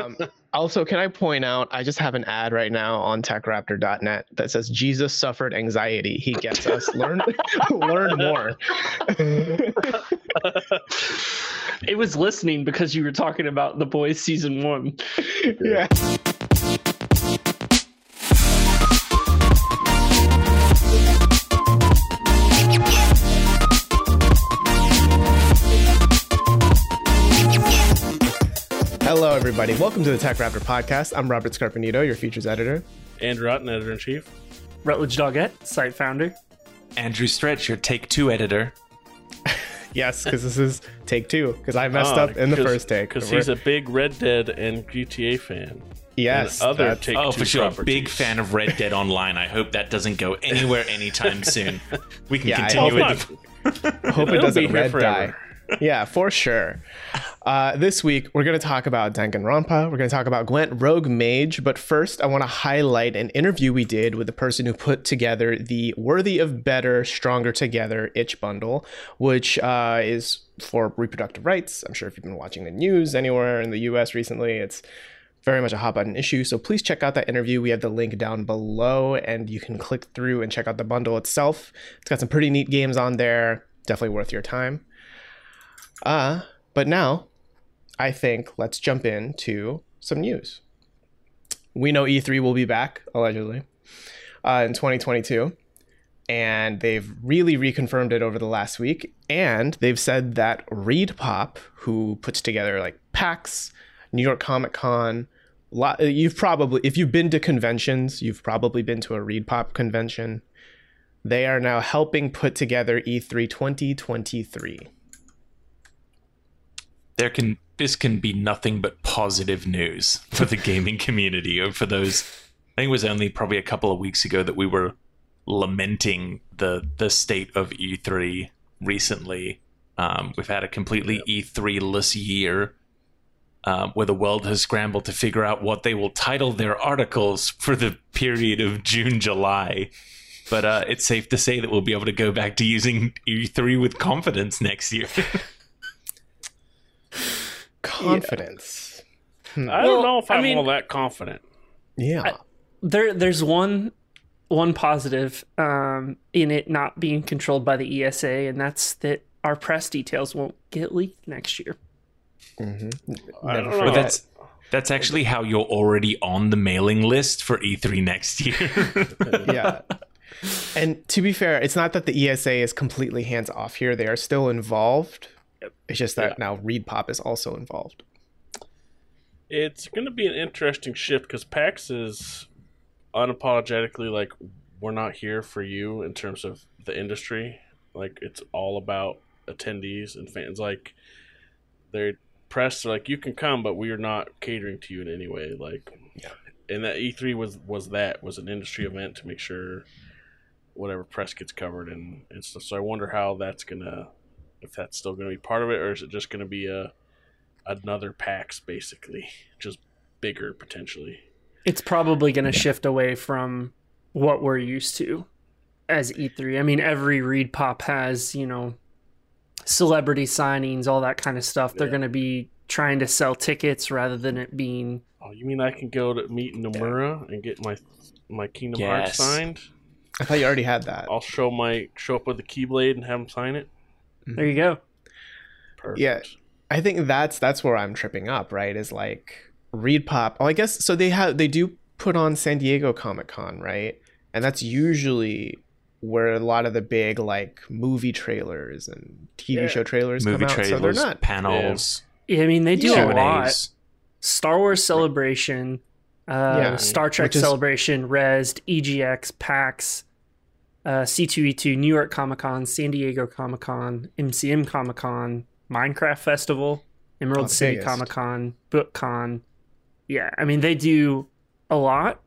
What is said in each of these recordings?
Um, also, can I point out? I just have an ad right now on TechRaptor.net that says Jesus suffered anxiety. He gets us. learn, learn more. it was listening because you were talking about the boys season one. yeah. Hello, everybody. Welcome to the Tech Raptor podcast. I'm Robert Scarpinito, your features editor. Andrew Otton, editor in chief. Rutledge Daugette, site founder. Andrew Stretch, your take two editor. yes, because this is take two, because I messed oh, up in the ah, first take. Because he's a big Red Dead and GTA fan. Yes. Other take oh, for sure. Properties. Big fan of Red Dead Online. I hope that doesn't go anywhere anytime soon. We can yeah, continue I hope, it. hope it doesn't red die yeah, for sure. Uh, this week, we're going to talk about Danganronpa. We're going to talk about Gwent Rogue Mage. But first, I want to highlight an interview we did with the person who put together the Worthy of Better, Stronger Together itch bundle, which uh, is for reproductive rights. I'm sure if you've been watching the news anywhere in the US recently, it's very much a hot button issue. So please check out that interview. We have the link down below, and you can click through and check out the bundle itself. It's got some pretty neat games on there. Definitely worth your time. Uh, but now, I think let's jump into some news. We know E3 will be back, allegedly, uh, in 2022. And they've really reconfirmed it over the last week. And they've said that Reed Pop, who puts together like PAX, New York Comic Con, lot, you've probably, if you've been to conventions, you've probably been to a Reed Pop convention. They are now helping put together E3 2023 there can this can be nothing but positive news for the gaming community or for those I think it was only probably a couple of weeks ago that we were lamenting the the state of E3 recently. Um, we've had a completely E3-less year um, where the world has scrambled to figure out what they will title their articles for the period of June, July. But uh, it's safe to say that we'll be able to go back to using E3 with confidence next year. confidence. Yeah. Hmm. I don't know if I'm I mean, all that confident. Yeah. I, there there's one one positive um, in it not being controlled by the ESA, and that's that our press details won't get leaked next year. Mm-hmm. I don't know. But that's that's actually how you're already on the mailing list for E3 next year. yeah. And to be fair, it's not that the ESA is completely hands off here. They are still involved, it's just that yeah. now ReedPop is also involved. It's going to be an interesting shift because PAX is unapologetically like we're not here for you in terms of the industry. Like it's all about attendees and fans. Like they're press like you can come, but we are not catering to you in any way. Like, yeah. And that E3 was was that was an industry event to make sure whatever press gets covered and, and stuff. So I wonder how that's gonna if that's still going to be part of it, or is it just going to be a another PAX basically, just bigger potentially? It's probably going to yeah. shift away from what we're used to as E3. I mean, every ReedPop has you know celebrity signings, all that kind of stuff. They're going to be trying to sell tickets rather than it being. Oh, you mean I can go to meet Nomura and get my my Kingdom yes. Hearts signed? I thought you already had that. I'll show my show up with the Keyblade and have him sign it. Mm-hmm. There you go. Perfect. Yeah, I think that's that's where I'm tripping up. Right, is like ReedPop. Oh, I guess so. They have they do put on San Diego Comic Con, right? And that's usually where a lot of the big like movie trailers and TV yeah. show trailers movie come out. Trailers, so they're not panels. Yeah, I mean they do yeah. a lot. Star Wars Celebration, uh, yeah. Star Trek is, Celebration, Rezzed, EGX, PAX, uh, C2E2, New York Comic Con, San Diego Comic Con, MCM Comic Con, Minecraft Festival, Emerald oh, City Comic Con, Book Con. Yeah, I mean, they do a lot.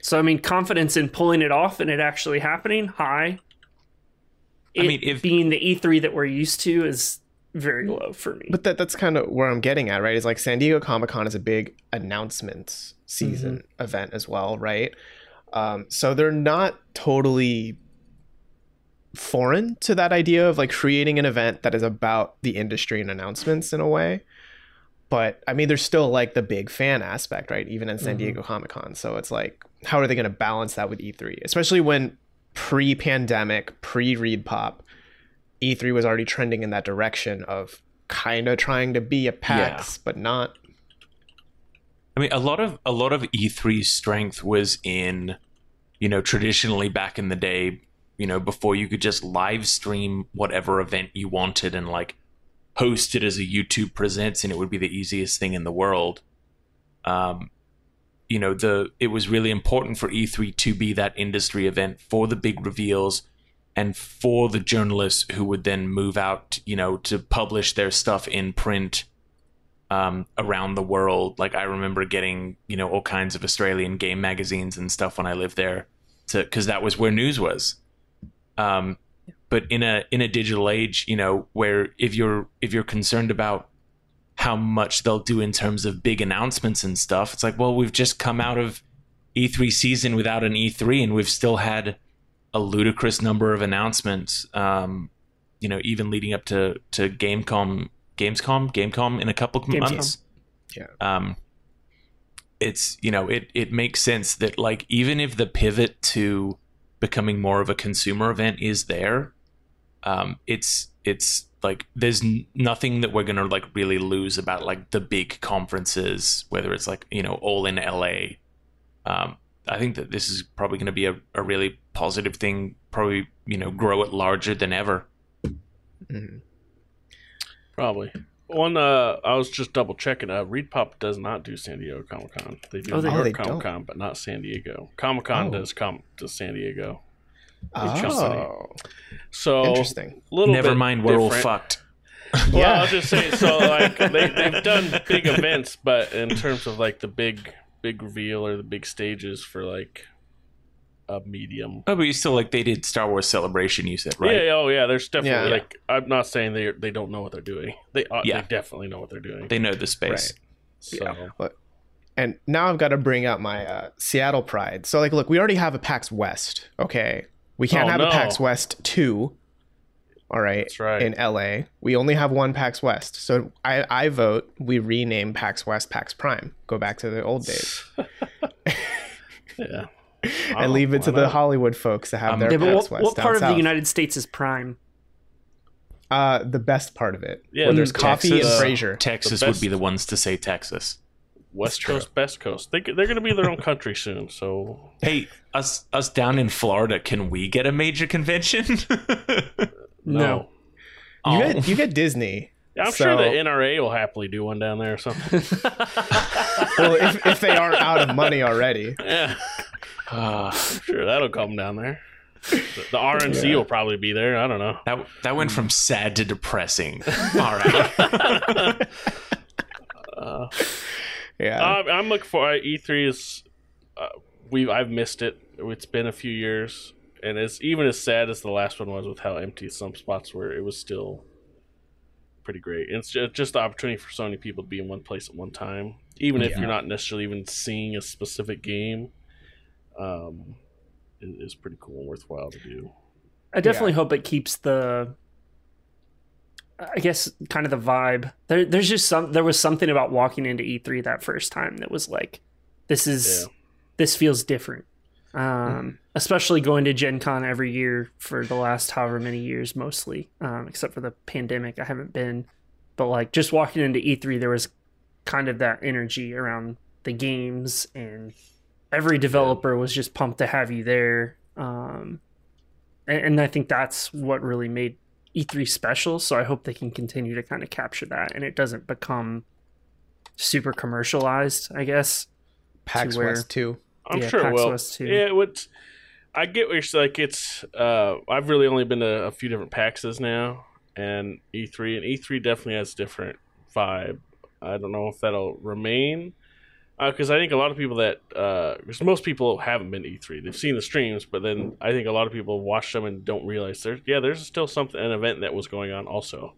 So, I mean, confidence in pulling it off and it actually happening, high. It I mean, if being the E3 that we're used to is very low for me. But that that's kind of where I'm getting at, right? Is like San Diego Comic Con is a big announcement season mm-hmm. event as well, right? Um, so they're not totally foreign to that idea of like creating an event that is about the industry and announcements in a way. but I mean, there's still like the big fan aspect, right? Even in San mm-hmm. Diego Comic Con. So it's like, how are they going to balance that with E3? Especially when pre pandemic, pre ReedPop, E3 was already trending in that direction of kind of trying to be a PAX, yeah. but not. I mean, a lot of a lot of E3's strength was in, you know, traditionally back in the day, you know, before you could just live stream whatever event you wanted and like host it as a YouTube presents, and it would be the easiest thing in the world. Um, you know, the it was really important for E3 to be that industry event for the big reveals and for the journalists who would then move out, you know, to publish their stuff in print um, around the world. Like I remember getting, you know, all kinds of Australian game magazines and stuff when I lived there, because that was where news was. Um, but in a in a digital age, you know, where if you're if you're concerned about how much they'll do in terms of big announcements and stuff, it's like, well, we've just come out of E3 season without an E3, and we've still had a ludicrous number of announcements. Um, you know, even leading up to to Gamescom, Gamescom, Gamescom in a couple of Gamescom. months. Yeah. Um, it's you know it it makes sense that like even if the pivot to becoming more of a consumer event is there, um, it's it's like there's n- nothing that we're gonna like really lose about like the big conferences, whether it's like you know all in LA. Um, I think that this is probably going to be a, a really positive thing. Probably you know grow it larger than ever. Mm-hmm. Probably. One, uh, I was just double checking. Uh, ReedPop does not do San Diego Comic Con. They do oh, New York Comic Con, but not San Diego. Comic Con oh. does come to San Diego. Oh, so interesting. Little Never mind, we're all fucked. well, yeah. I'll just say so. Like they, they've done big events, but in terms of like the big big reveal or the big stages for like a medium. Oh, but you still like they did Star Wars Celebration. You said right? Yeah. Oh, yeah. There's definitely yeah. like I'm not saying they they don't know what they're doing. They uh, yeah. they definitely know what they're doing. They know the space. Right. So. Yeah. and now I've got to bring out my uh, Seattle pride. So like, look, we already have a PAX West. Okay, we can't oh, have no. a PAX West two. All right. That's right. In LA, we only have one PAX West. So I, I vote we rename PAX West PAX Prime. Go back to the old days. yeah. And leave it to the Hollywood folks to have um, their yeah, PAX what, West. What part of the United States is Prime? Uh, the best part of it. Yeah, where there's Texas, coffee and Frasier. Texas would be the ones to say Texas. West Coast, Best Coast. They they're going to be their own country soon. So hey, us us down in Florida, can we get a major convention? no. You get you get Disney. Yeah, I'm so, sure the NRA will happily do one down there or something. well, if, if they aren't out of money already. Yeah. Uh, sure that'll come down there. The, the RNC yeah. will probably be there. I don't know. That that went from sad to depressing. All right. uh, yeah, uh, I'm looking for uh, E3 is uh, we I've missed it. It's been a few years, and it's even as sad as the last one was with how empty some spots were. It was still pretty great. And it's just, just the opportunity for so many people to be in one place at one time, even if yeah. you're not necessarily even seeing a specific game. Um, is pretty cool and worthwhile to do. I definitely yeah. hope it keeps the I guess kind of the vibe. There, there's just some. There was something about walking into E3 that first time that was like, this is yeah. this feels different. Um, mm. Especially going to Gen Con every year for the last however many years, mostly, um, except for the pandemic. I haven't been, but like just walking into E3, there was kind of that energy around the games, and every developer was just pumped to have you there. Um, and, and I think that's what really made E3 special, so I hope they can continue to kind of capture that and it doesn't become super commercialized, I guess. PAX where, West too. I'm yeah, sure PAX it will. West too. Yeah, what I get what you're like it's uh I've really only been to a few different PAXs now and E3 and E3 definitely has different vibe. I don't know if that'll remain because uh, I think a lot of people that because uh, most people haven't been to E3, they've seen the streams, but then I think a lot of people watch them and don't realize there's yeah, there's still something an event that was going on also.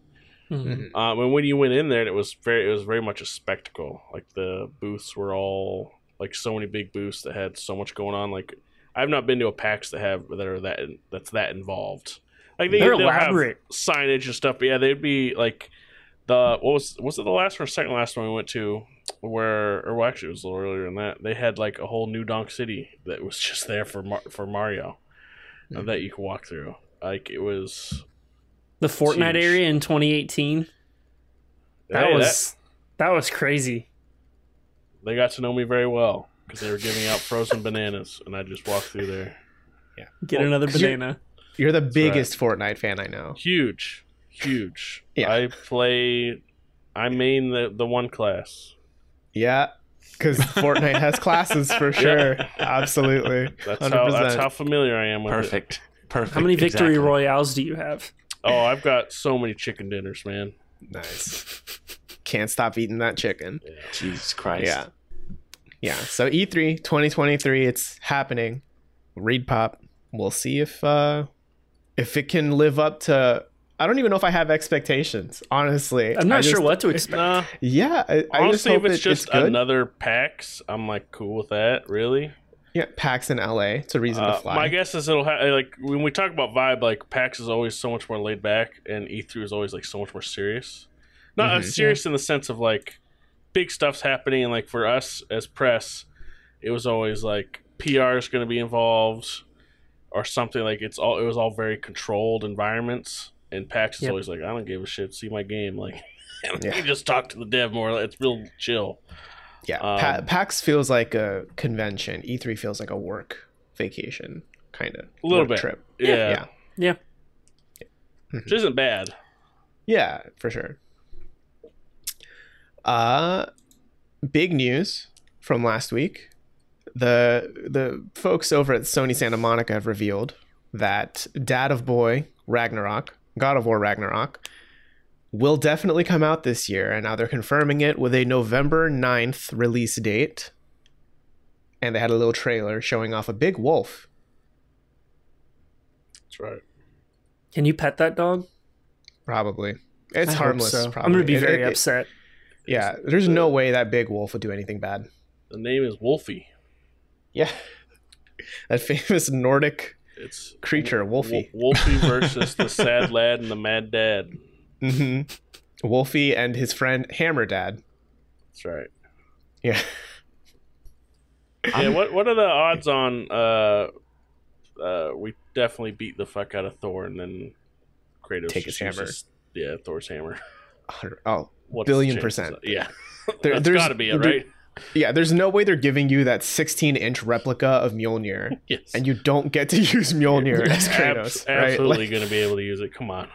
Mm-hmm. Um, and when you went in there, it was very it was very much a spectacle. Like the booths were all like so many big booths that had so much going on. Like I've not been to a PAX that have that are that that's that involved. Like they, they're elaborate signage and stuff. But yeah, they'd be like the what was was it the last or second last one we went to where or well, actually it was a little earlier than that. They had like a whole new Donk City that was just there for Mar- for Mario mm-hmm. that you could walk through. Like it was the Fortnite huge. area in 2018. That hey, was that, that was crazy. They got to know me very well because they were giving out frozen bananas, and I just walked through there. Yeah, get well, another banana. You're, you're the biggest right. Fortnite fan I know. Huge, huge. Yeah. I play. I main the the one class. Yeah, because Fortnite has classes for sure. Yeah. Absolutely. That's 100%. how that's how familiar I am with Perfect. it. Perfect. Perfect. How many victory exactly. royales do you have? Oh, I've got so many chicken dinners, man. Nice. Can't stop eating that chicken. Yeah. Jesus Christ. Yeah. Yeah. So E3 2023, it's happening. ReedPop. We'll see if uh if it can live up to I don't even know if I have expectations, honestly. I'm not just, sure what to expect. Nah. Yeah, I, I just hope if it's just it's another PAX, I'm like cool with that. Really? Yeah, PAX in LA. It's a reason uh, to fly. My guess is it'll have like when we talk about vibe, like PAX is always so much more laid back, and E3 is always like so much more serious. Not mm-hmm, serious yeah. in the sense of like big stuff's happening, and like for us as press, it was always like PR is going to be involved or something. Like it's all it was all very controlled environments and PAX is yep. always like, I don't give a shit. See my game. Like, yeah. you just talk to the dev more. It's real chill. Yeah. Um, pa- PAX feels like a convention. E3 feels like a work vacation, kind of. A little bit. Trip. Yeah. Yeah. Yeah. yeah. Which isn't bad. Yeah, for sure. Uh, big news from last week. The the folks over at Sony Santa Monica have revealed that Dad of Boy Ragnarok God of War Ragnarok will definitely come out this year. And now they're confirming it with a November 9th release date. And they had a little trailer showing off a big wolf. That's right. Can you pet that dog? Probably. It's I harmless. So. I'm going to be very it, upset. Yeah, there's no way that big wolf would do anything bad. The name is Wolfie. Yeah. That famous Nordic it's creature, Wolfie. Wolfie versus the sad lad and the mad dad. Mm-hmm. Wolfie and his friend Hammer Dad. That's right. Yeah. yeah. What What are the odds on? Uh, uh, we definitely beat the fuck out of Thor, and then Kratos take his hammer. yeah, Thor's hammer. Oh, What's billion percent. Yeah, there, has got to be it, right? Yeah, there's no way they're giving you that 16 inch replica of Mjolnir, yes. and you don't get to use Mjolnir as Kratos. Ab- absolutely right? going to be able to use it. Come on.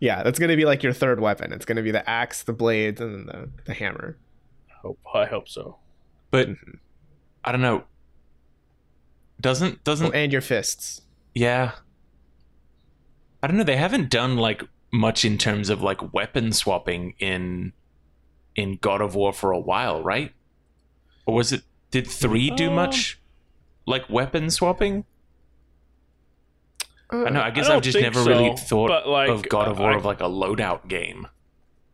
Yeah, that's going to be like your third weapon. It's going to be the axe, the blades, and the the hammer. Hope I hope so. But mm-hmm. I don't know. Doesn't doesn't oh, and your fists. Yeah. I don't know. They haven't done like much in terms of like weapon swapping in in God of War for a while, right? or was it? Did three do uh, much like weapon swapping? Uh, I know. I guess I have just never so, really thought like, of God of War I, of like a loadout game.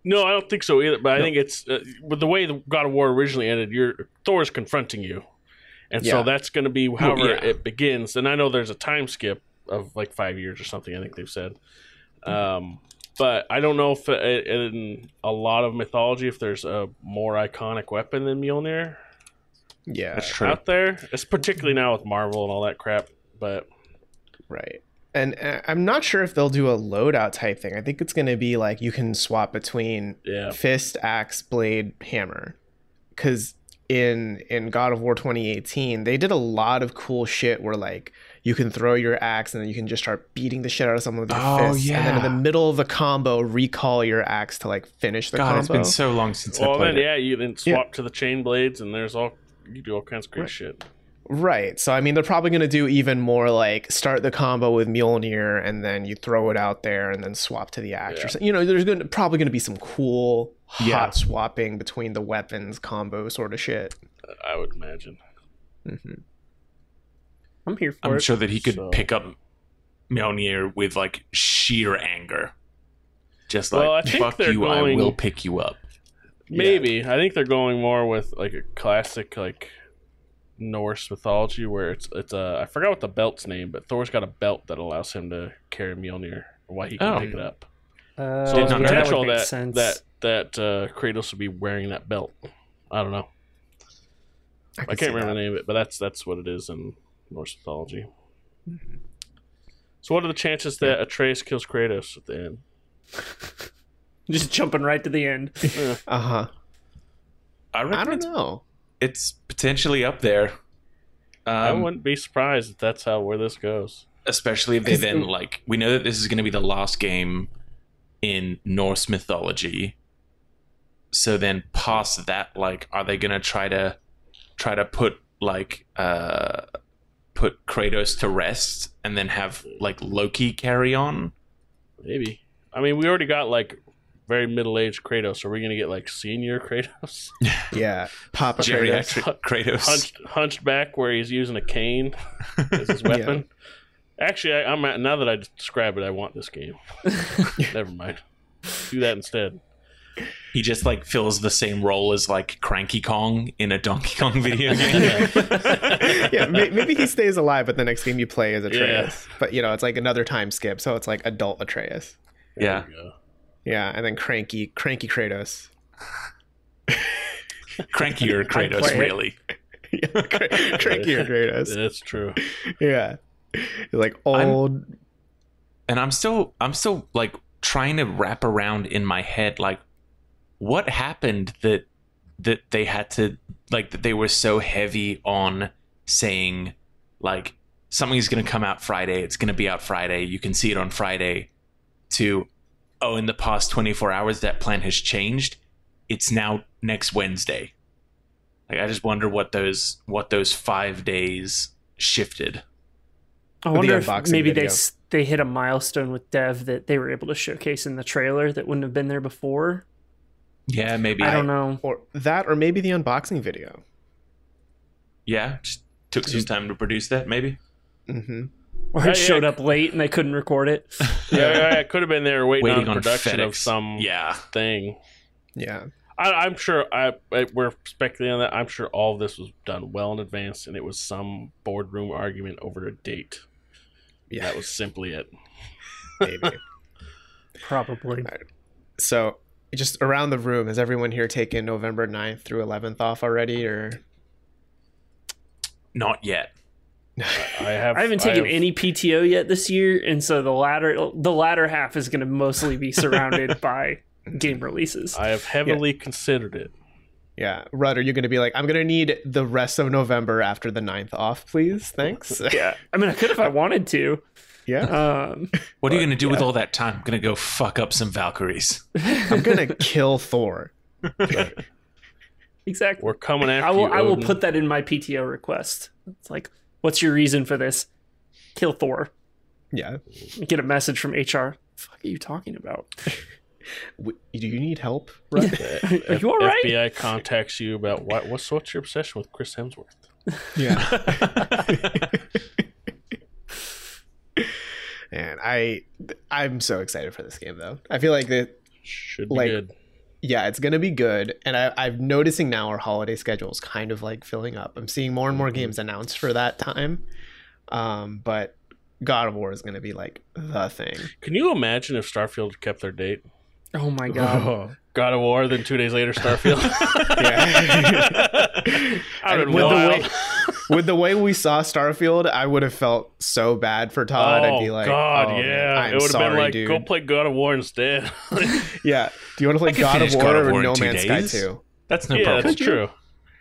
No, I don't think so either. But I think it's uh, with the way the God of War originally ended. Your Thor's confronting you, and yeah. so that's going to be however yeah. it begins. And I know there's a time skip of like five years or something. I think they've said. Um, but I don't know if it, in a lot of mythology, if there's a more iconic weapon than Mjolnir yeah, that's true. out there. It's particularly now with Marvel and all that crap. But right, and uh, I'm not sure if they'll do a loadout type thing. I think it's going to be like you can swap between yeah. fist, axe, blade, hammer, because in in God of War 2018 they did a lot of cool shit where like you can throw your axe and then you can just start beating the shit out of someone with your oh, fists. Yeah. And then in the middle of the combo, recall your axe to like finish the combo. God, combo. it's been so long since well, I played then, it. Yeah, you then swap yeah. to the chain blades and there's all you do all kinds of great right. shit. Right. So I mean, they're probably going to do even more like start the combo with Mjolnir and then you throw it out there and then swap to the axe. Yeah. Or something. You know, there's going to, probably going to be some cool hot yeah. swapping between the weapons combo sort of shit. I would imagine. Mm-hmm. I'm here for it. I'm it. sure that he could so. pick up Mjolnir with like sheer anger. Just like well, fuck you, going... I will pick you up. Maybe yeah. I think they're going more with like a classic like Norse mythology where it's it's a I forgot what the belt's name, but Thor's got a belt that allows him to carry Mjolnir, why he can oh. pick it up. Uh, so it's potential that, that that uh, Kratos would be wearing that belt. I don't know. I, I can't remember that. the name of it, but that's that's what it is in Norse mythology. Mm-hmm. So, what are the chances that Atreus kills Kratos at the end? Just jumping right to the end. Uh huh. I, I don't know. It's potentially up there. Um, I wouldn't be surprised if that's how where this goes. Especially if they then like we know that this is going to be the last game in Norse mythology. So then past that, like, are they going to try to try to put like uh put Kratos to rest and then have like Loki carry on? Maybe. I mean, we already got like very middle aged Kratos. Are we gonna get like senior Kratos? yeah, Papa Kratos. Kratos. Hunched, hunched, back where he's using a cane as his weapon. yeah. Actually, I, am now that I describe it, I want this game. Never mind. Do that instead. He just like fills the same role as like Cranky Kong in a Donkey Kong video game. yeah, maybe he stays alive, but the next game you play is Atreus. Yeah. But you know, it's like another time skip, so it's like adult Atreus. yeah. Yeah, and then cranky, cranky Kratos. Crankier Kratos, really. yeah, cr- crankier Kratos. That's true. Yeah, like old. I'm, and I'm still, I'm still like trying to wrap around in my head, like what happened that that they had to like that they were so heavy on saying like something's going to come out Friday. It's going to be out Friday. You can see it on Friday. To oh, in the past 24 hours, that plan has changed. It's now next Wednesday. Like, I just wonder what those what those five days shifted. I wonder if maybe video. they they hit a milestone with Dev that they were able to showcase in the trailer that wouldn't have been there before. Yeah, maybe. I don't know. Or that, or maybe the unboxing video. Yeah, just took some time to produce that, maybe. Mm-hmm. Or it yeah, showed yeah. up late and they couldn't record it. yeah, yeah, it could have been there waiting, waiting on, on, production FedEx. of some yeah thing. Yeah, I, am sure. I, I, we're speculating on that. I'm sure all of this was done well in advance, and it was some boardroom argument over a date. Yeah, that was simply it. Maybe, probably. So, just around the room, has everyone here taken November 9th through 11th off already, or not yet? I have. I haven't taken I have, any PTO yet this year, and so the latter the latter half is going to mostly be surrounded by game releases. I have heavily yeah. considered it. Yeah, Rudd, are you going to be like, I'm going to need the rest of November after the 9th off, please? Thanks. yeah, I mean, I could if I wanted to. Yeah. Um, what are you going to do yeah. with all that time? I'm going to go fuck up some Valkyries. I'm going to kill Thor. exactly. We're coming after I will, you. I will put that in my PTO request. It's like, What's your reason for this? Kill Thor. Yeah. Get a message from HR. fuck are you talking about? Do you need help? Right? are you all right? FBI contacts you about what? What's what's your obsession with Chris Hemsworth? Yeah. and I, I'm so excited for this game though. I feel like that should be like, good yeah, it's gonna be good. And I, I'm noticing now our holiday schedule is kind of like filling up. I'm seeing more and more mm-hmm. games announced for that time. Um, but God of War is gonna be like the thing. Can you imagine if Starfield kept their date? Oh my god. Oh. God of War, then two days later Starfield. yeah. with, the way, with the way we saw Starfield, I would have felt so bad for Todd. Oh, I'd be like, God, oh, yeah. it would have been like, dude. go play God of War instead. yeah. Do you want to play God of, War or No Man's Sky 2? That's no yeah, problem. That's true.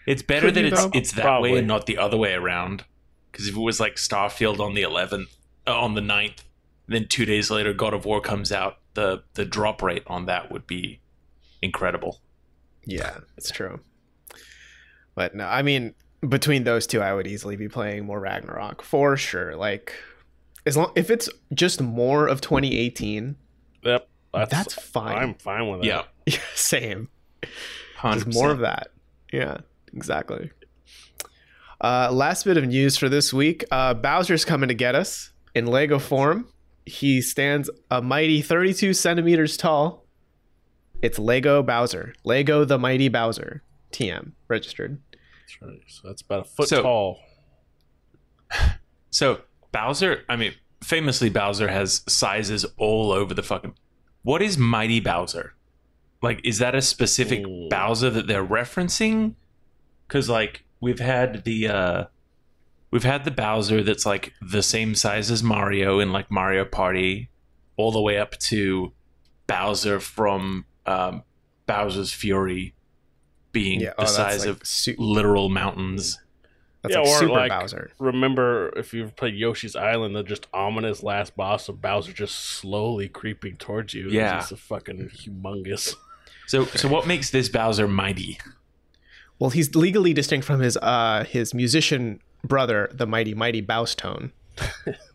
It's better Could that it's it's that Probably. way and not the other way around. Because if it was like Starfield on the 11th, uh, on the 9th, then two days later God of War comes out, the the drop rate on that would be incredible. Yeah, it's true. But no, I mean, between those two, I would easily be playing more Ragnarok for sure. Like, as long if it's just more of 2018, yep, that's, that's fine. I'm fine with that. Yeah, same. 100%. Just more of that. Yeah, exactly. Uh, last bit of news for this week: uh, Bowser's coming to get us in Lego form. He stands a mighty 32 centimeters tall it's Lego Bowser. Lego the Mighty Bowser. TM registered. That's right. So that's about a foot so, tall. So Bowser, I mean, famously Bowser has sizes all over the fucking. What is Mighty Bowser? like is that a specific Ooh. Bowser that they're referencing? Because like we've had the uh we've had the Bowser that's like the same size as Mario in like Mario Party, all the way up to Bowser from um, Bowser's Fury being yeah, oh, the size like of su- literal mountains. That's yeah, like or Super like Bowser. remember if you've played Yoshi's Island, the just ominous last boss of Bowser just slowly creeping towards you. Yeah, it's a fucking humongous. So, so what makes this Bowser mighty? Well, he's legally distinct from his uh his musician brother, the mighty mighty Bowstone.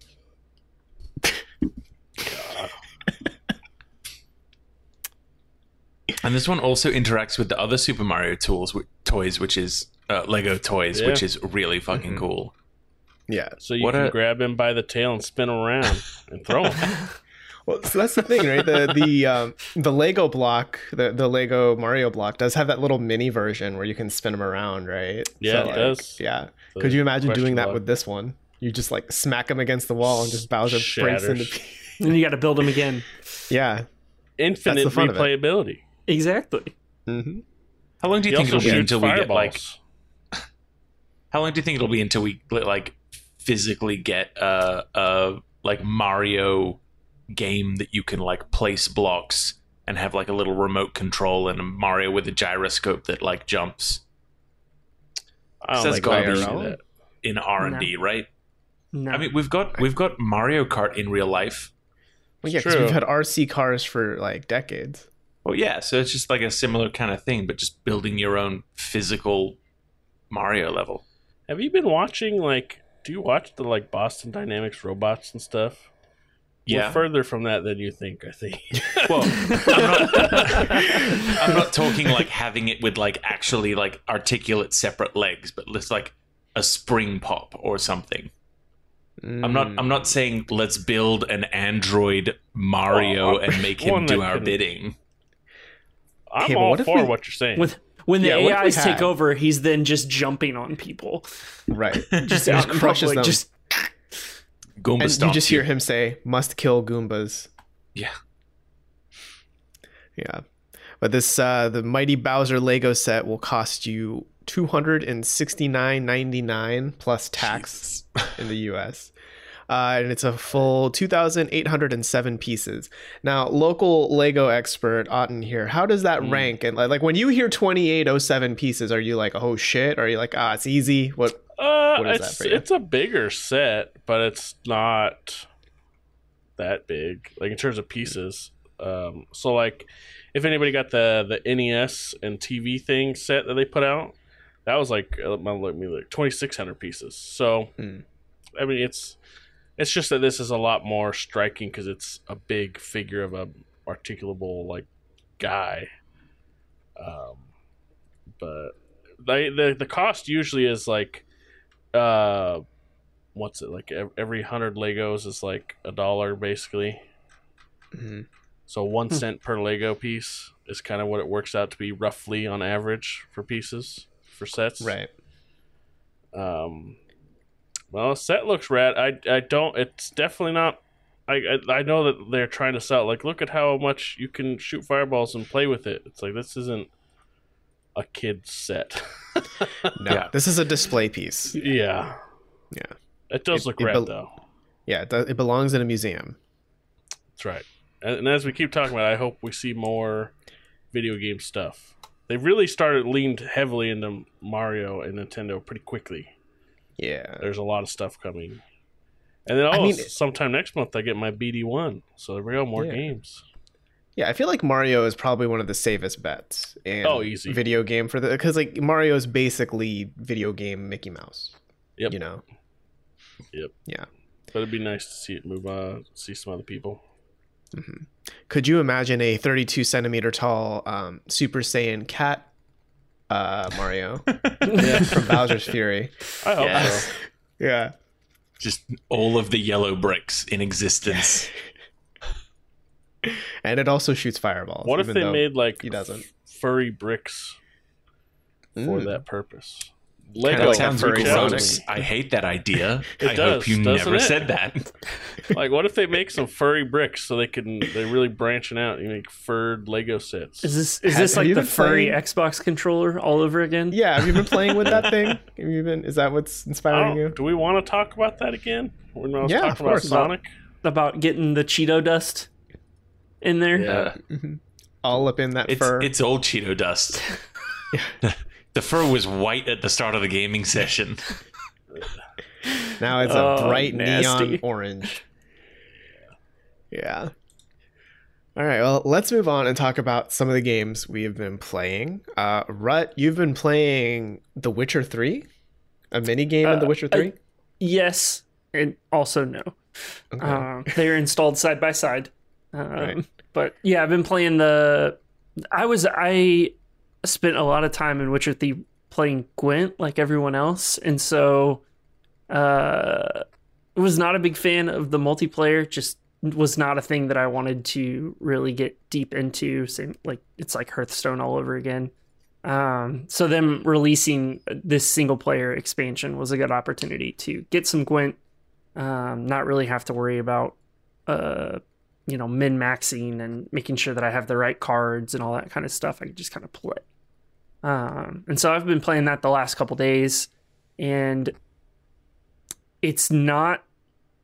and this one also interacts with the other Super Mario tools, toys, which is uh, Lego toys, yeah. which is really fucking mm-hmm. cool. Yeah. So you what can a... grab him by the tail and spin him around and throw him. well, so that's the thing, right? The the um, the Lego block, the the Lego Mario block, does have that little mini version where you can spin them around, right? Yeah, so, it like, does. Yeah. So Could you imagine doing that block. with this one? You just like smack him against the wall and just Bowser Shatters. breaks into. and you got to build him again. Yeah. Infinite replayability. Exactly. Mm-hmm. How long do you he think it'll be until fireballs. we get like how long do you think it'll be until we like physically get a, a like Mario game that you can like place blocks and have like a little remote control and a Mario with a gyroscope that like jumps? I don't like in R and D, right? No. I mean, we've got we've got Mario Kart in real life. Well, yeah, because we've had RC cars for like decades. Well, yeah, so it's just like a similar kind of thing, but just building your own physical Mario level. Have you been watching like? Do you watch the like Boston Dynamics robots and stuff? Yeah, We're further from that than you think. I think. well, I'm not, I'm not talking like having it with like actually like articulate separate legs, but it's like a spring pop or something. Mm. I'm not. I'm not saying let's build an android Mario well, and make him do our can... bidding. I'm all for we... what you're saying. With when the yeah, AIs take over, he's then just jumping on people. Right. just, just crushes them. Just Goomba and you just hear him say, "Must kill Goombas." Yeah. Yeah. But this uh the Mighty Bowser Lego set will cost you two hundred and sixty nine ninety nine plus tax Jesus. in the US uh, and it's a full 2,807 pieces. Now, local Lego expert Otton here, how does that mm. rank? And like, like when you hear 2807 pieces, are you like, oh shit? Or are you like, ah, it's easy? What? Uh, what is it's, that for you? It's a bigger set, but it's not that big, like in terms of pieces. Um, so like, if anybody got the the NES and TV thing set that they put out, that was like uh, let me like 2600 pieces. So, mm. I mean, it's it's just that this is a lot more striking because it's a big figure of a articulable like guy. Um, but the the the cost usually is like, uh, what's it like? Every hundred Legos is like a dollar basically. Mm-hmm. So one hmm. per Lego piece is kind of what it works out to be roughly on average for pieces for sets. Right. Um, well, set looks rad. I I don't. It's definitely not. I, I, I know that they're trying to sell. Like, look at how much you can shoot fireballs and play with it. It's like this isn't a kid set. no, yeah. this is a display piece. Yeah, yeah. It does it, look it rad be- though. Yeah, it, does, it belongs in a museum. That's right. And, and as we keep talking about, I hope we see more video game stuff. They really started leaned heavily into Mario and Nintendo pretty quickly. Yeah. There's a lot of stuff coming. And then oh, I mean, sometime next month I get my BD one. So there we go, more yeah. games. Yeah, I feel like Mario is probably one of the safest bets in oh, easy. video game for the because like Mario is basically video game Mickey Mouse. Yep. You know. Yep. Yeah. But it'd be nice to see it move on, see some other people. Mm-hmm. Could you imagine a 32 centimeter tall um, Super Saiyan cat uh, Mario yeah, from Bowser's Fury. I hope yes. so. Yeah. Just all of the yellow bricks in existence. and it also shoots fireballs. What if they made like he doesn't furry bricks for mm. that purpose? Lego sounds gross. I hate that idea. It I does, hope you never it? said that. like, what if they make some furry bricks so they can they're really branching out and make furred Lego sets? Is this is have, this like the furry playing? Xbox controller all over again? Yeah, have you been playing with that thing? Have you been? Is that what's inspiring you? Do we want to talk about that again? When I was yeah, talking about Sonic, about, about, getting the Cheeto dust in there. Yeah, mm-hmm. all up in that it's, fur. It's old Cheeto dust. The fur was white at the start of the gaming session. now it's a oh, bright nasty. neon orange. Yeah. All right, well, let's move on and talk about some of the games we have been playing. Uh, Rut, you've been playing The Witcher 3? A mini game uh, in The Witcher 3? Uh, yes, and also no. Okay. Um, they're installed side by side. Um, right. But yeah, I've been playing the. I was I spent a lot of time in Witcher 3 playing Gwent like everyone else. And so uh was not a big fan of the multiplayer, just was not a thing that I wanted to really get deep into. Same like it's like Hearthstone all over again. Um, so them releasing this single player expansion was a good opportunity to get some Gwent, um, not really have to worry about uh, you know, min maxing and making sure that I have the right cards and all that kind of stuff. I could just kind of play. Um, and so I've been playing that the last couple days, and it's not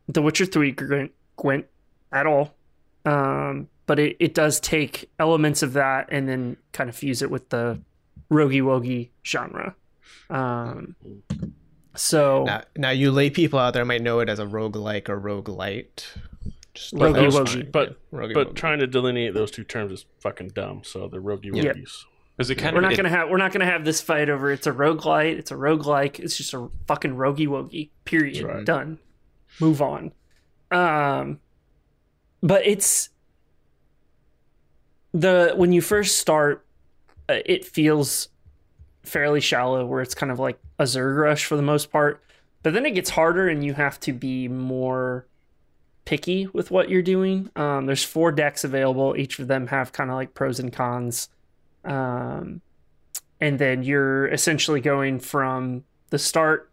The Witcher 3 Gwent, Gwent at all. Um, but it, it does take elements of that and then kind of fuse it with the rogi wogi genre. Um, so now, now, you lay people out there might know it as a roguelike or roguelite. Just rogi wogi. But but trying to delineate those two terms is fucking dumb. So the rogi wogis. Yep. Is it kind we're of, not it, gonna have we're not gonna have this fight over it's a roguelite, it's a roguelike, it's just a fucking rogi wogi. Period. Right. Done. Move on. Um but it's the when you first start uh, it feels fairly shallow where it's kind of like a Zerg rush for the most part. But then it gets harder and you have to be more picky with what you're doing. Um, there's four decks available. Each of them have kind of like pros and cons. Um, and then you're essentially going from the start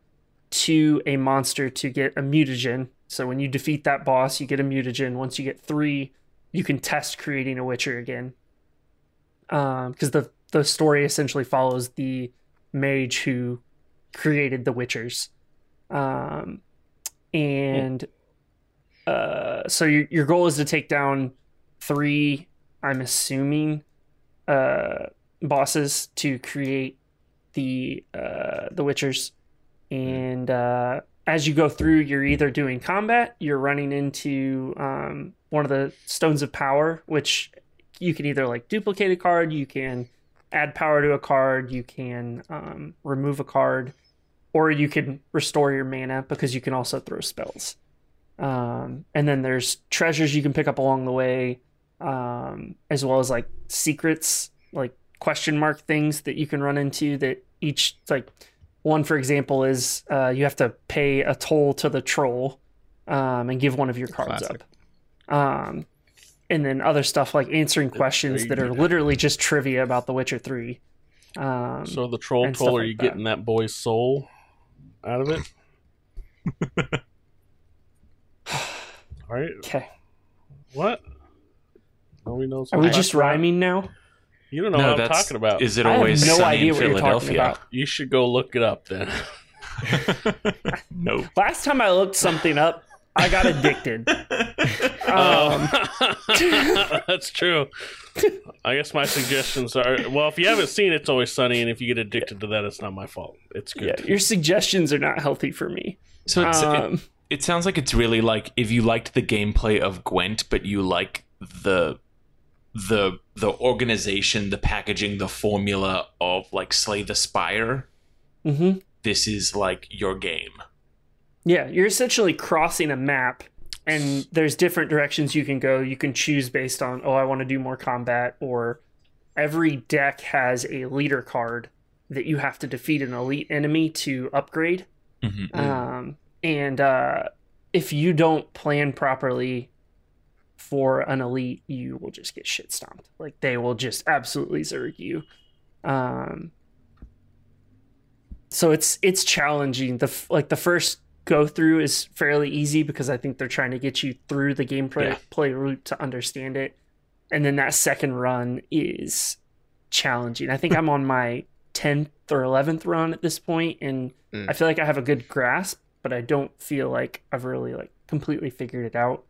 to a monster to get a mutagen. So when you defeat that boss, you get a mutagen. Once you get three, you can test creating a Witcher again. Because um, the the story essentially follows the mage who created the Witchers. Um, and uh, so your your goal is to take down three. I'm assuming uh, bosses to create the uh, the Witchers, and uh, as you go through, you're either doing combat, you're running into um, one of the stones of power, which you can either like duplicate a card, you can add power to a card, you can um, remove a card, or you can restore your mana because you can also throw spells. Um, and then there's treasures you can pick up along the way um, as well as like secrets, like question mark things that you can run into that each like one for example is uh, you have to pay a toll to the troll um, and give one of your cards Classic. up. Um, and then other stuff like answering questions that are literally just trivia about The Witcher Three. Um, so the troll toll, are you that. getting that boy's soul out of it? All right. Okay. What? Nobody knows. Are we just rhyming now? You don't know no, what I'm talking about. Is it always no sunny idea in Philadelphia? You should go look it up then. no. Last time I looked something up, I got addicted. um, that's true. I guess my suggestions are well, if you haven't seen It's Always Sunny, and if you get addicted to that, it's not my fault. It's good. Yeah, your suggestions are not healthy for me. So um, it, it sounds like it's really like if you liked the gameplay of Gwent, but you like the the the organization, the packaging, the formula of like Slay the Spire. Mm-hmm. This is like your game. Yeah, you're essentially crossing a map, and there's different directions you can go. You can choose based on oh, I want to do more combat, or every deck has a leader card that you have to defeat an elite enemy to upgrade. Mm-hmm. Um, and uh, if you don't plan properly for an elite, you will just get shit stomped. Like they will just absolutely zerg you. Um, so it's it's challenging. The like the first go through is fairly easy because I think they're trying to get you through the gameplay yeah. play route to understand it. And then that second run is challenging. I think I'm on my 10th or 11th run at this point and mm. I feel like I have a good grasp, but I don't feel like I've really like completely figured it out.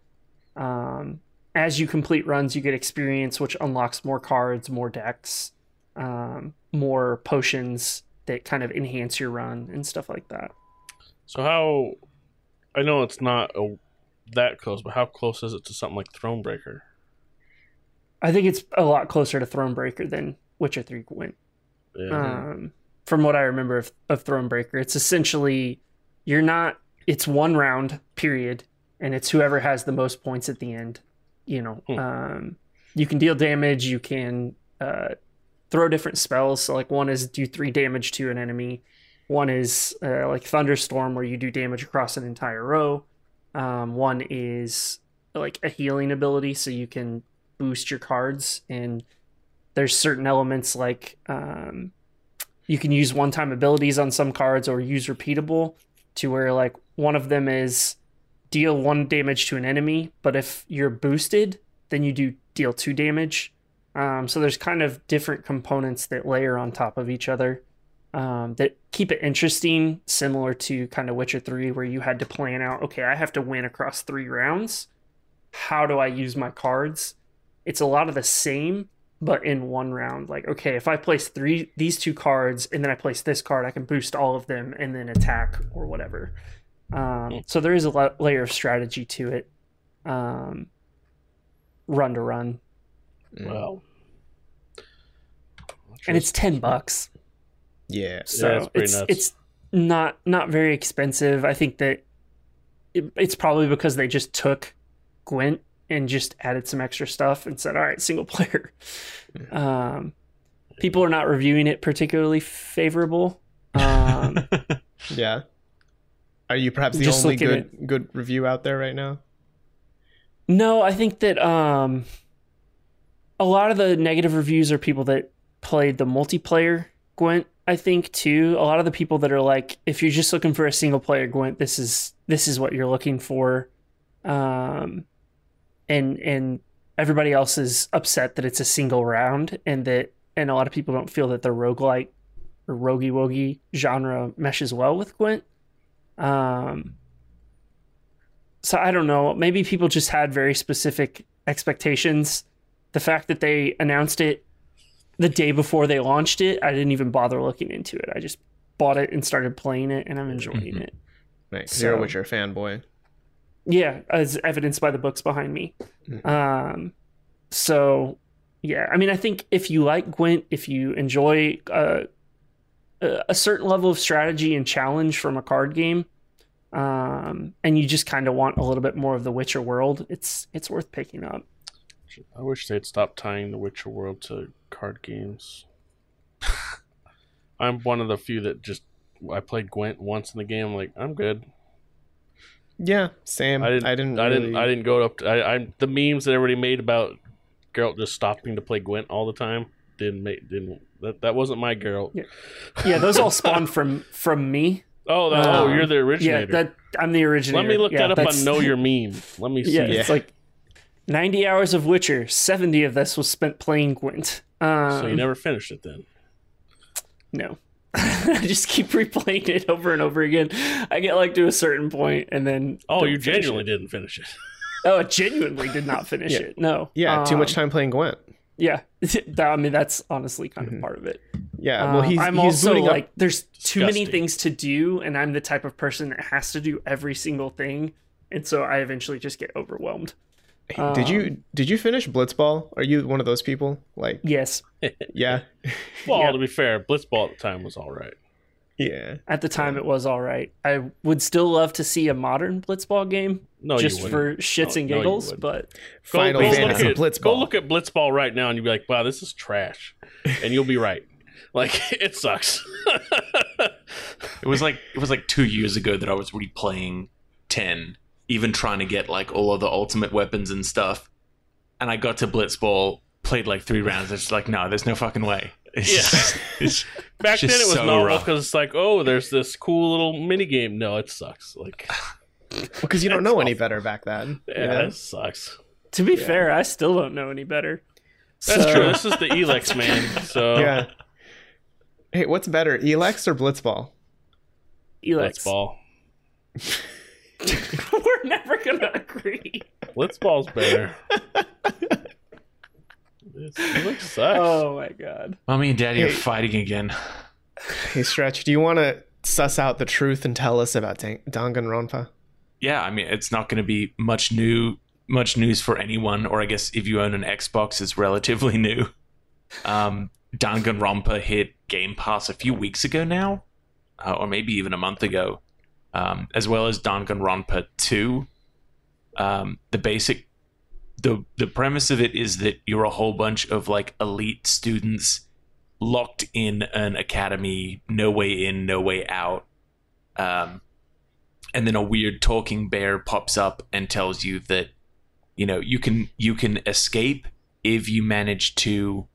Um, as you complete runs, you get experience, which unlocks more cards, more decks, um, more potions that kind of enhance your run and stuff like that. So how? I know it's not a, that close, but how close is it to something like Thronebreaker? I think it's a lot closer to Thronebreaker than Witcher Three Gwent. Yeah. Um, from what I remember of, of Thronebreaker, it's essentially you're not. It's one round period, and it's whoever has the most points at the end. You know, hmm. um, you can deal damage. You can uh, throw different spells. So like one is do three damage to an enemy. One is uh, like Thunderstorm, where you do damage across an entire row. Um, one is like a healing ability, so you can boost your cards. And there's certain elements like um, you can use one-time abilities on some cards, or use repeatable. To where like one of them is deal one damage to an enemy, but if you're boosted, then you do deal two damage. Um, so there's kind of different components that layer on top of each other um, that keep it interesting, similar to kind of Witcher 3, where you had to plan out, okay, I have to win across three rounds. How do I use my cards? It's a lot of the same, but in one round. Like, okay, if I place three these two cards and then I place this card, I can boost all of them and then attack or whatever. Um, hmm. so there is a la- layer of strategy to it. Um, run to run. Well, and it's ten bucks. Yeah. So yeah, it's nuts. it's not not very expensive. I think that it, it's probably because they just took Gwent and just added some extra stuff and said, "All right, single player." Um, people are not reviewing it particularly favorable. Um, yeah. Are you perhaps the only good at, good review out there right now? No, I think that um, a lot of the negative reviews are people that played the multiplayer Gwent I think too, a lot of the people that are like, if you're just looking for a single player Gwent, this is this is what you're looking for. Um, and and everybody else is upset that it's a single round and that and a lot of people don't feel that the roguelike or rogy wogy genre meshes well with Gwent. Um, so I don't know. Maybe people just had very specific expectations. The fact that they announced it the day before they launched it, I didn't even bother looking into it. I just bought it and started playing it, and I'm enjoying mm-hmm. it. Nice. So, You're a Witcher fanboy. Yeah, as evidenced by the books behind me. Mm-hmm. Um, so yeah, I mean, I think if you like Gwent, if you enjoy uh, a certain level of strategy and challenge from a card game, um, and you just kind of want a little bit more of the Witcher world, it's it's worth picking up. I wish they'd stop tying the Witcher world to card games. I'm one of the few that just I played Gwent once in the game. I'm like, I'm good. Yeah, same. I didn't. I didn't. I really... didn't. I didn't go up. To, I, I the memes that everybody made about Geralt just stopping to play Gwent all the time didn't make didn't that that wasn't my Geralt. Yeah, yeah those all spawned from from me. Oh, that, um, oh, you're the originator. Yeah, that I'm the originator. Let me look yeah, that up on Know Your Meme. Let me see. Yeah, it's like 90 hours of Witcher. 70 of this was spent playing Gwent. Um, so you never finished it then? No. I just keep replaying it over and over again. I get like to a certain point and then. Oh, you genuinely didn't finish it. oh, I genuinely did not finish yeah. it. No. Yeah, too much um, time playing Gwent. Yeah, I mean that's honestly kind of mm-hmm. part of it. Yeah, well, he's. Um, I'm he's also like, there's too many things to do, and I'm the type of person that has to do every single thing, and so I eventually just get overwhelmed did you um, did you finish Blitzball? Are you one of those people? Like yes, yeah. well, yeah. to be fair, Blitzball at the time was all right. Yeah, at the time it was all right. I would still love to see a modern Blitzball game. No, just for shits no, and giggles, no, but Final go, Fantasy at, Blitzball. Go look at Blitzball right now, and you'll be like, "Wow, this is trash," and you'll be right. Like it sucks. it was like it was like two years ago that I was replaying ten even trying to get like all of the ultimate weapons and stuff. And I got to Blitzball, played like three rounds. It's like, no, there's no fucking way. It's, yeah. It's Back then it was so novel because it's like, oh, there's this cool little mini game. No, it sucks. Like because you don't know awful. any better back then. Yeah, you know? it sucks. To be yeah. fair, I still don't know any better. That's so... true. This is the Elex man. So yeah. Hey, what's better, Elex or Blitzball? Elex. Blitzball. We're never gonna agree. Blitzball's better. It sucks. Oh my god. Mommy and Daddy hey. are fighting again. Hey, Stretch, do you want to suss out the truth and tell us about Dan- Danganronpa? Yeah, I mean, it's not going to be much new, much news for anyone, or I guess if you own an Xbox, it's relatively new. Um, Danganronpa hit Game Pass a few weeks ago now, uh, or maybe even a month ago, um, as well as Danganronpa 2. Um, the basic the the premise of it is that you're a whole bunch of like elite students locked in an academy, no way in, no way out. Um, and then a weird talking bear pops up and tells you that you know you can you can escape if you manage to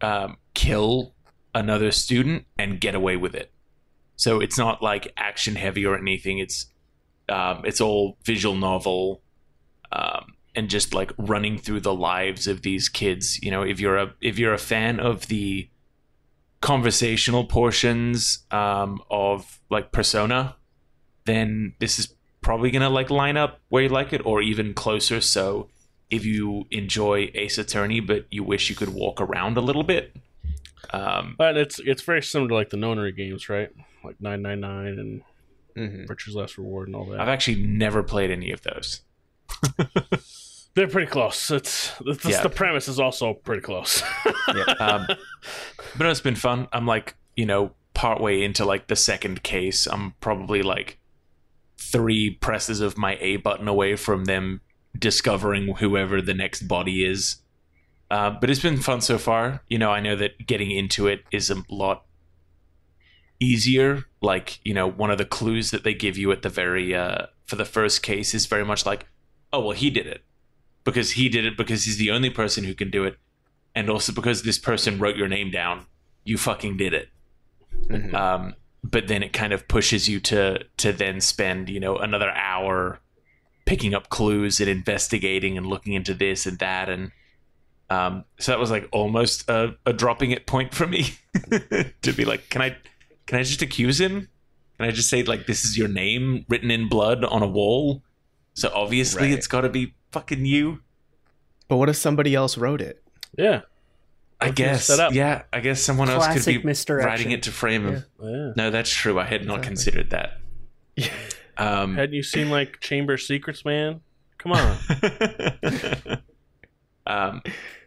um, kill another student and get away with it. So it's not like action heavy or anything. It's um, it's all visual novel. Um, and just like running through the lives of these kids you know if you're a if you're a fan of the conversational portions um, of like persona then this is probably gonna like line up where you like it or even closer so if you enjoy ace attorney but you wish you could walk around a little bit um, but it's it's very similar to like the nonary games right like 999 and mm-hmm. virtue's last reward and all that i've actually never played any of those They're pretty close. It's, it's yeah. the premise is also pretty close. yeah. Um, but it's been fun. I'm like, you know, partway into like the second case. I'm probably like three presses of my A button away from them discovering whoever the next body is. Uh, but it's been fun so far. You know, I know that getting into it is a lot easier. Like, you know, one of the clues that they give you at the very uh, for the first case is very much like, oh well, he did it because he did it because he's the only person who can do it, and also because this person wrote your name down. You fucking did it. Mm-hmm. Um, but then it kind of pushes you to to then spend you know another hour picking up clues and investigating and looking into this and that and um, so that was like almost a, a dropping it point for me to be like can i can i just accuse him can i just say like this is your name written in blood on a wall so obviously right. it's got to be fucking you. But what if somebody else wrote it? Yeah. I guess. Yeah, I guess someone Classic else could be misdirection. writing it to frame him. Yeah. Yeah. No, that's true. I had not considered that. Um, Hadn't you seen like Chamber Secrets, man? Come on. um,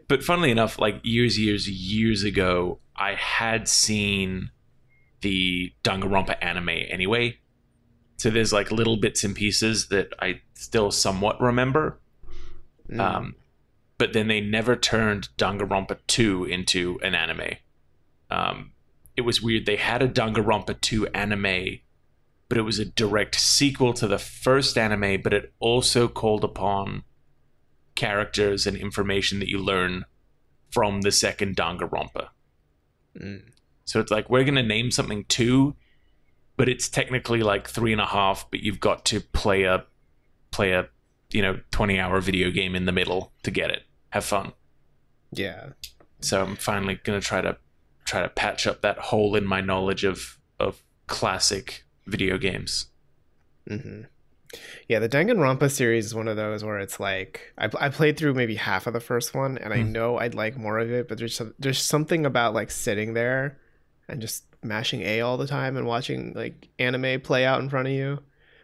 but funnily enough, like years, years, years ago, I had seen the Danganronpa anime anyway. So there's like little bits and pieces that I still somewhat remember. Mm. Um, but then they never turned Danganronpa 2 into an anime. Um, it was weird. They had a Danganronpa 2 anime, but it was a direct sequel to the first anime, but it also called upon characters and information that you learn from the second Danganronpa. Mm. So it's like we're gonna name something two, but it's technically like three and a half. But you've got to play a play a you know 20 hour video game in the middle to get it have fun yeah so i'm finally going to try to try to patch up that hole in my knowledge of of classic video games mm-hmm. yeah the danganronpa series is one of those where it's like I, I played through maybe half of the first one and mm. i know i'd like more of it but there's some, there's something about like sitting there and just mashing a all the time and watching like anime play out in front of you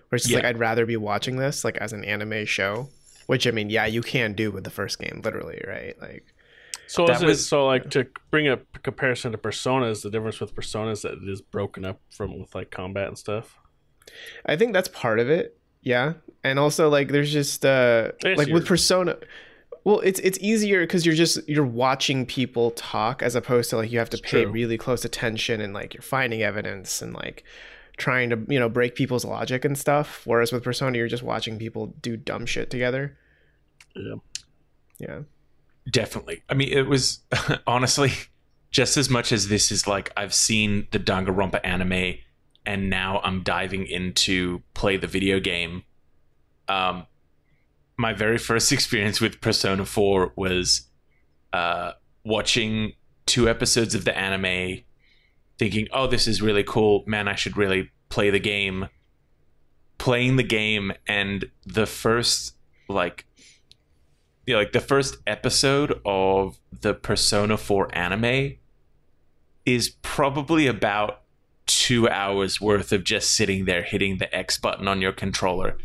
where it's yeah. like I'd rather be watching this like as an anime show, which I mean, yeah, you can do with the first game, literally, right? Like, so is was, it so like to bring a comparison to Persona? Is the difference with Persona is that it is broken up from with like combat and stuff? I think that's part of it, yeah, and also like there's just uh like with Persona. Well, it's it's easier because you're just you're watching people talk as opposed to like you have to it's pay true. really close attention and like you're finding evidence and like trying to you know break people's logic and stuff whereas with persona you're just watching people do dumb shit together yeah yeah definitely i mean it was honestly just as much as this is like I've seen the Danganronpa anime and now I'm diving into play the video game. Um, my very first experience with Persona 4 was uh, watching two episodes of the anime, thinking, oh, this is really cool. Man, I should really play the game. Playing the game, and the first, like, you know, like the first episode of the Persona 4 anime is probably about two hours worth of just sitting there hitting the X button on your controller.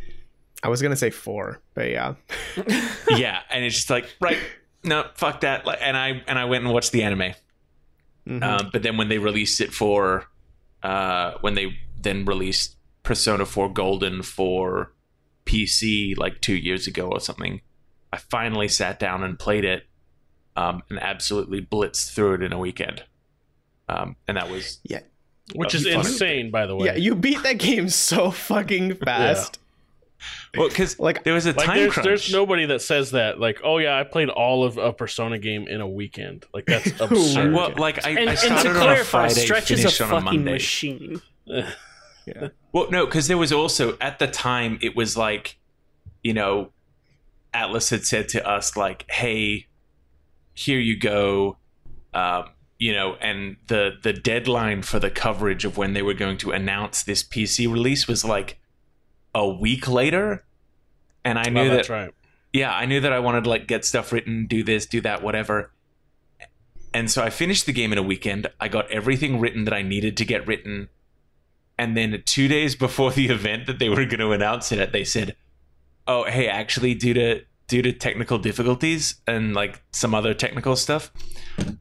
I was gonna say four, but yeah, yeah, and it's just like right, no, fuck that. And I and I went and watched the anime. Mm-hmm. Um, but then when they released it for, uh, when they then released Persona 4 Golden for PC like two years ago or something, I finally sat down and played it, um, and absolutely blitzed through it in a weekend. Um, and that was yeah, which is insane, by the way. Yeah, you beat that game so fucking fast. Yeah. Well, because like there was a like time there's, crunch. There's nobody that says that. Like, oh yeah, I played all of a Persona game in a weekend. Like that's absurd. well, like I, and, I started and to on clarify, a Friday, Stretch is finished a on fucking a Monday. machine. yeah. Well, no, because there was also at the time it was like, you know, Atlus had said to us like, "Hey, here you go." Um, you know, and the the deadline for the coverage of when they were going to announce this PC release was like a week later, and I knew oh, that. Right. Yeah, I knew that I wanted to like get stuff written, do this, do that, whatever. And so I finished the game in a weekend. I got everything written that I needed to get written. And then two days before the event that they were going to announce it at, they said, "Oh, hey, actually, due to due to technical difficulties and like some other technical stuff,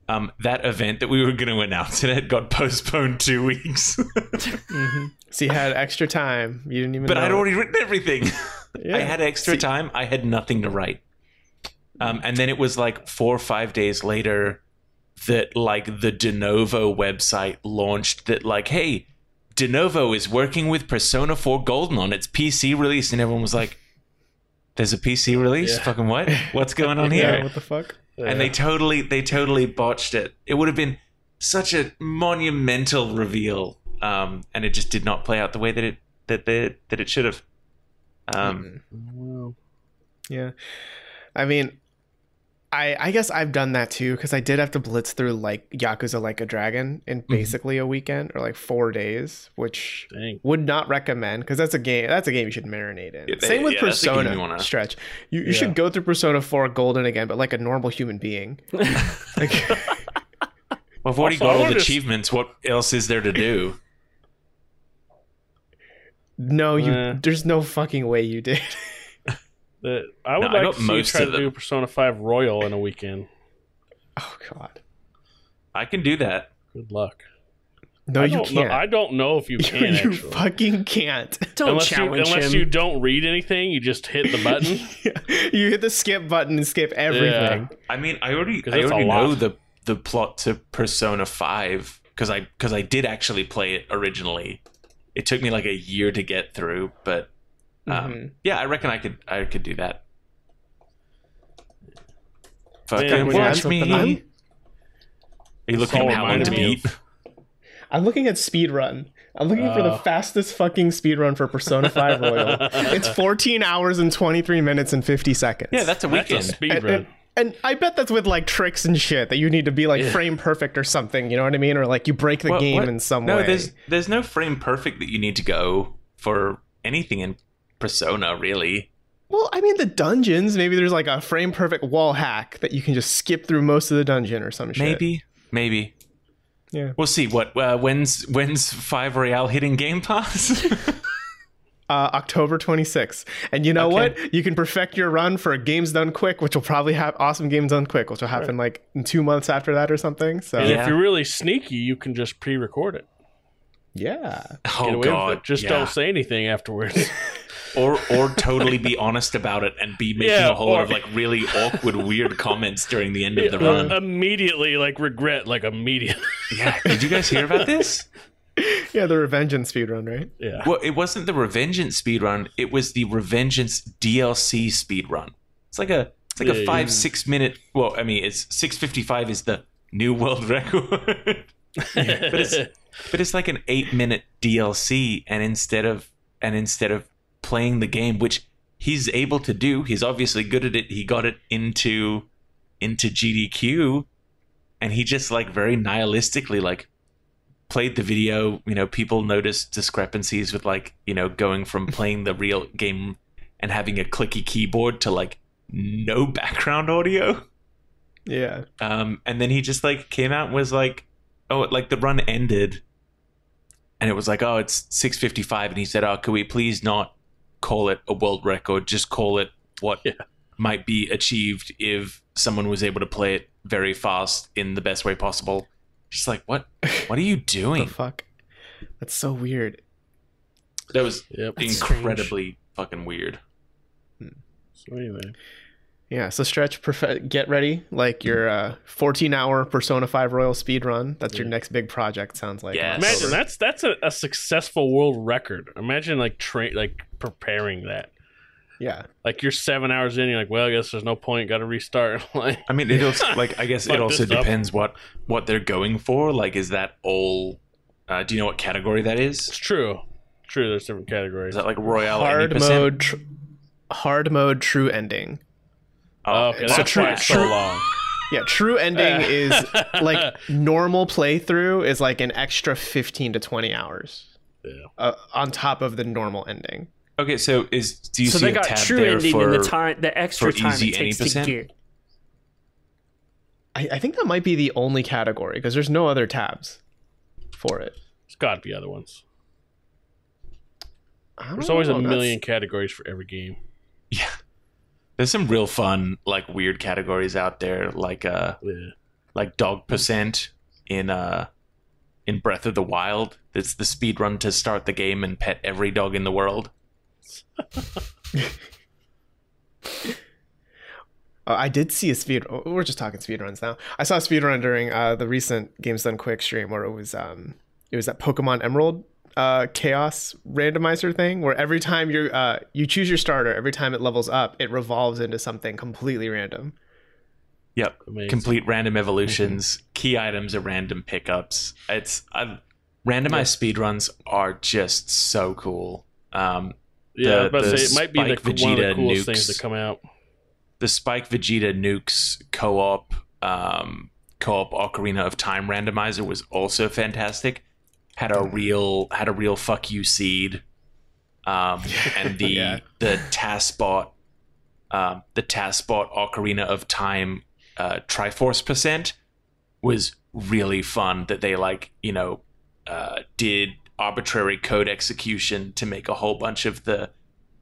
um, that event that we were going to announce it at got postponed two weeks. mm-hmm. So you had extra time. You didn't even. But know I'd it. already written everything. Yeah. I had extra See- time. I had nothing to write. Um, and then it was like four or five days later that like the Denuvo website launched that like, hey, Denuvo is working with Persona 4 Golden on its PC release, and everyone was like, "There's a PC release? Yeah. Fucking what? What's going on Yeah, here?" what the fuck? and they totally they totally botched it. It would have been such a monumental reveal, um, and it just did not play out the way that it that they, that it should have. Um, Well, Yeah. I mean, I I guess I've done that too because I did have to blitz through like Yakuza Like a Dragon in Mm-hmm. basically a weekend or like four days, which dang. would not recommend because that's a game that's a game you should marinate in. Yeah, they- Same with yeah, that's a game Persona you wanna- stretch. You you Yeah. should go through Persona 4 Golden again, but like a normal human being. Like, well, I've already Also, got I all the just- achievements. What else is there to do? No, you there's no fucking way you did. The, I would No, like got to see you try of to do. Persona 5 Royal in a weekend. oh god. I can do that. Good luck. No, I you can't. Know, I don't know if you you, can you actually. fucking can't. Don't unless you, challenge unless him. you don't read anything, you just hit the button. you hit the skip button and skip everything. I mean, I already, I already know the the plot to Persona Five because I because I did actually play it originally. It took me like a year to get through, but um, Mhm. yeah, I reckon I could I could do that. Fucking Man, when you add watch me. something Are you looking at how long to beat? I'm looking at speedrun. I'm looking for the Uh. fastest fucking speedrun for Persona 5 Royal. it's 14 hours and 23 minutes and 50 seconds. Yeah, that's a That's weekend. a speed and, run. and, and I bet that's with like tricks and shit that you need to be like Yeah. frame perfect or something. You know what I mean? Or like you break the game what? in some no, way. No, there's there's no frame perfect that you need to go for anything in Persona, really. Well, I mean the dungeons. Maybe there's like a frame perfect wall hack that you can just skip through most of the dungeon or some shit. Maybe, maybe. Yeah. We'll see. What? Uh, when's when's Five Royal hitting Game Pass? Uh, October 26th. And you know Okay. what? You can perfect your run for a Games Done Quick, which will probably have awesome Games Done Quick, which will happen like in two months after that or something. So and Yeah. if you're really sneaky, you can just pre-record it. yeah. Oh God! Just yeah. don't say anything afterwards. or or totally be honest about it and be making Yeah, a whole lot of like really awkward, weird comments during the end of the run. immediately, like regret, like immediately. yeah. Did you guys hear about this? Yeah, the Revengeance speedrun, right? yeah. Well, it wasn't the Revengeance speedrun. It was the Revengeance DLC speedrun. It's like a it's like Yeah, a yeah. five six minute. Well, I mean, it's six fifty five is the new world record. but it's but it's like an eight minute DLC, and instead of and instead of playing the game, which he's able to do, he's obviously good at it. He got it into into GDQ, and he just like very nihilistically like played the video. You know, people noticed discrepancies with like you know going from playing the real game and having a clicky keyboard to like no background audio. Yeah. Um, and then he just like came out and was like, "Oh, like the run ended." And it was like, oh, it's 6:55, and he said, "Oh, could we please not call it a world record? Just call it what yeah. might be achieved if someone was able to play it very fast in the best way possible." Just like, what? What are you doing? fuck? That's so weird. That was yep. incredibly strange. fucking weird. Hmm. So anyway, yeah, so stretch, get ready. Like your uh, 14 hour Persona 5 Royal speed run. That's your next big project. Sounds like. Yeah. Imagine that's that's a, a, successful world record. Imagine like train like preparing that. Yeah. Like you're seven hours in, you're like, well, I guess there's no point. Got to restart. like, I mean, it also like I guess it also depends up. what what they're going for. Like, is that all? Uh, do you know what category that is? It's true. True. There's different categories. Is that like Royale? Hard mode. Tr- hard mode. True ending. Oh, okay, so true, so long. Yeah, true ending is like normal playthrough is like an extra 15 to 20 hours. Yeah. Uh, on top of the normal ending. Okay, so is do you so see they got tab true there ending for, and the time the extra time it takes to get. I, I think that might be the only category because there's no other tabs for it. There's got to be other ones. There's always know, a million that's... categories for every game. Yeah there's some real fun like weird categories out there like uh yeah. like dog percent in uh in Breath of the Wild. It's the speed run to start the game and pet every dog in the world. Uh, I did see a speed. Oh, we're just talking speed runs now. I saw a speed run during uh, the recent Games Done Quick stream where it was um, it was that Pokemon Emerald uh, chaos randomizer thing where every time you uh, you choose your starter, every time it levels up, it revolves into something completely random. Yep, Amazing. complete random evolutions. Mm-hmm. Key items are random pickups. It's uh, randomized speed speedruns are just so cool. Um, yeah, the, but say it might be the, Vegeta one of the coolest nukes, things to come out. The Spike Vegeta nukes co-op um, co-op Ocarina of Time randomizer was also fantastic had a real had a real fuck you seed, um, and the yeah. the TASBot um, the TASBot Ocarina of Time uh, Triforce percent was really fun. That they like you know uh, did arbitrary code execution to make a whole bunch of the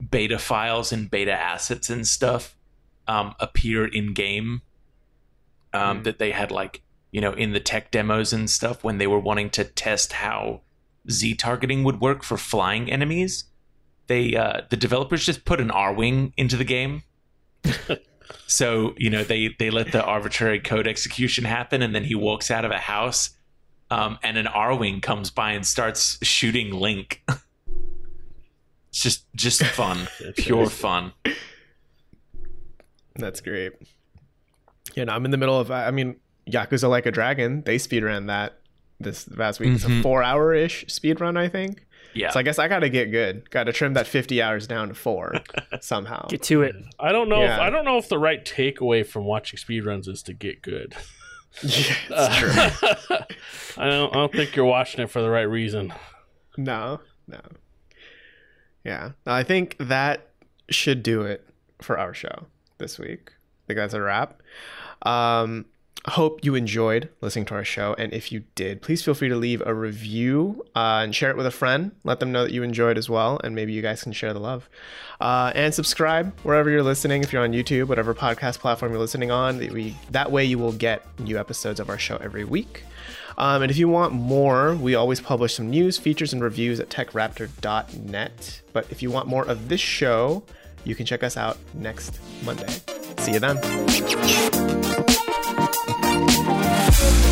beta files and beta assets and stuff um, appear in game. Um, mm. That they had like you know, in the tech demos and stuff when they were wanting to test how Z targeting would work for flying enemies. They uh, the developers just put an Arwing into the game. so you know they they let the arbitrary code execution happen, and then he walks out of a house, um, and an Arwing comes by and starts shooting Link. it's just just fun, pure fun. That's great. Yeah, no, I'm in the middle of. I mean, Yakuza Like a Dragon, they speedran that this past week. Mm-hmm. It's a mm-hmm. four hour ish speed run, I think. Yeah. So I guess I got to get good. Got to trim that 50 hours down to four somehow. Get to it. I don't know. Yeah. If, I don't know if the right takeaway from watching speedruns is to get good. Yeah, uh, true. I don't. I don't think you're watching it for the right reason. No, no. Yeah, I think that should do it for our show this week. I think that's a wrap. Um, hope you enjoyed listening to our show. And if you did, please feel free to leave a review uh, and share it with a friend. Let them know that you enjoyed as well. And maybe you guys can share the love. Uh, and subscribe wherever you're listening. If you're on YouTube, whatever podcast platform you're listening on, that, we, that way you will get new episodes of our show every week. Um, and if you want more, we always publish some news, features, and reviews at techraptor.net. But if you want more of this show, you can check us out next Monday. See you then. Música